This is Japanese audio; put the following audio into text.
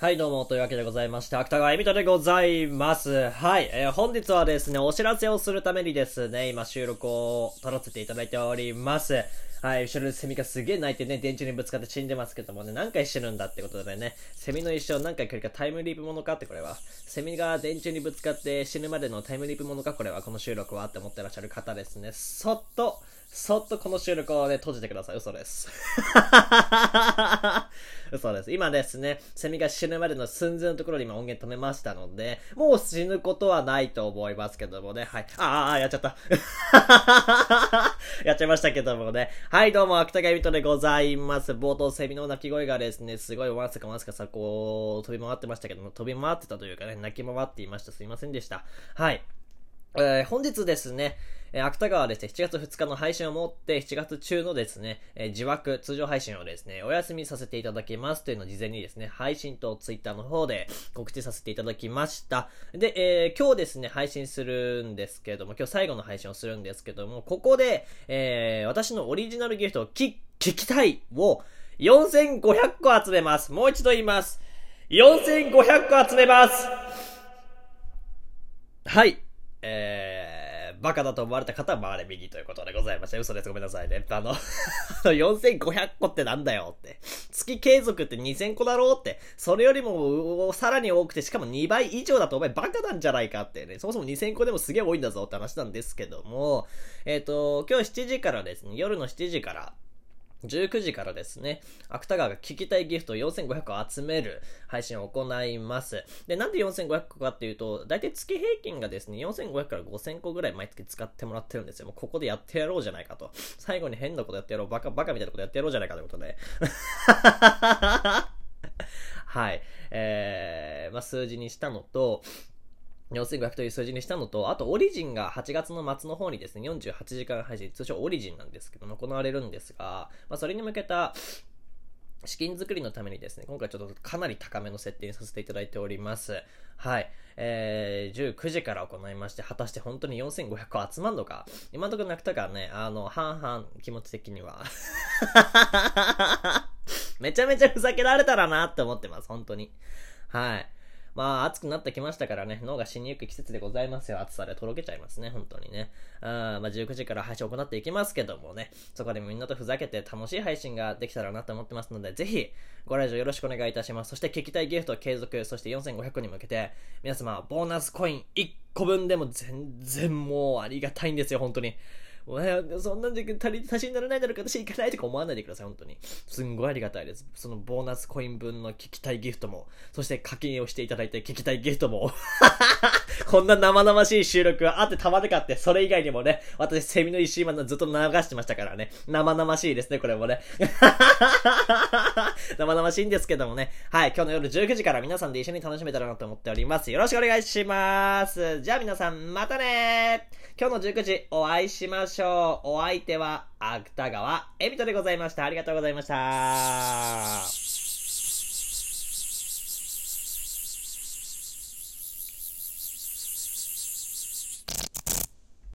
はい、どうも、というわけでございまして、芥川恵美とでございます。はい、えー本日はですね、お知らせをするためにですね、今収録を撮らせていただいております。はい、後ろでセミがすげえ鳴いてね、電柱にぶつかって死んでますけどもね、何回死ぬんだってことでね、セミの一生何回来るかタイムリープものかってこれは。セミが電柱にぶつかって死ぬまでのタイムリープものかこれは、この収録はって思ってらっしゃる方ですね。そっと、そっとこの収録をね、閉じてください。嘘です。嘘です。今ですね、セミが死ぬまでの寸前のところに今音源止めましたので、もう死ぬことはないと思いますけどもね。はい。ああ、やっちゃった。やっちゃいましたけどもね。はい、どうも、芥川人でございます。冒頭、セミの鳴き声がですね、すごいわずかわずかさ、こう、飛び回ってましたけども、飛び回ってたというかね、鳴き回っていました。すいませんでした。はい。えー本日ですね、えー芥川はですね、7月2日の配信をもって、7月中のですね、えー自枠、通常配信をですね、お休みさせていただきますというのを事前にですね、配信とツイッターの方で告知させていただきました。で、えー今日ですね、配信するんですけども、今日最後の配信をするんですけども、ここで、えー私のオリジナルギフトを聞聞きたいを4500個集めます。もう一度言います。4500個集めますはい。バカだと思われた方は回れ右ということでございました、嘘です。ごめんなさいね。あの、4500個ってなんだよって。月継続って2000個だろうって。それよりも、さらに多くて、しかも2倍以上だとお前バカなんじゃないかってね。そもそも2000個でもすげえ多いんだぞって話なんですけども、えっ、と、今日7時からですね、夜の7時から、19時からですね、芥川が聞きたいギフト4500個集める配信を行います。で、なんで4500個かっていうと、だいたい月平均がですね、4500から5000個ぐらい毎月使ってもらってるんですよ。もうここでやってやろうじゃないかと。最後に変なことやってやろう、バカ、バカみたいなことやってやろうじゃないかということで。はい。えー、まあ、数字にしたのと、4500という数字にしたのと、あとオリジンが8月の末の方にですね、48時間配信、通称オリジンなんですけども、行われるんですが、まあ、それに向けた、資金作りのためにですね、今回ちょっとかなり高めの設定にさせていただいております。はい。えー、19時から行いまして、果たして本当に4500個集まんのか今のところなくたからね、あの、半々、気持ち的には。めちゃめちゃふざけられたらなって思ってます、本当に。はい。まあ、暑くなってきましたからね、脳が死にゆく季節でございますよ。暑さでとろけちゃいますね、本当にね。あまあ、19時から配信を行っていきますけどもね、そこでみんなとふざけて楽しい配信ができたらなと思ってますので、ぜひ、ご来場よろしくお願いいたします。そして、聞きたいギフト継続、そして4500に向けて、皆様、ボーナスコイン1個分でも全然もうありがたいんですよ、本当に。お前、そんなんじゃ足り、足しにならないだろうか、私行かないとか思わないでください、本当に。すんごいありがたいです。そのボーナスコイン分の聞きたいギフトも、そして課金をしていただいて聞きたいギフトも、こんな生々しい収録があってたまるかって、それ以外にもね、私、セミの石今ずっと流してましたからね。生々しいですね、これもね。生々しいんですけどもね。はい、今日の夜19時から皆さんで一緒に楽しめたらなと思っております。よろしくお願いします。じゃあ皆さん、またね今日の19時お会いしましょう。お相手は、芥川エビトでございました。ありがとうございました。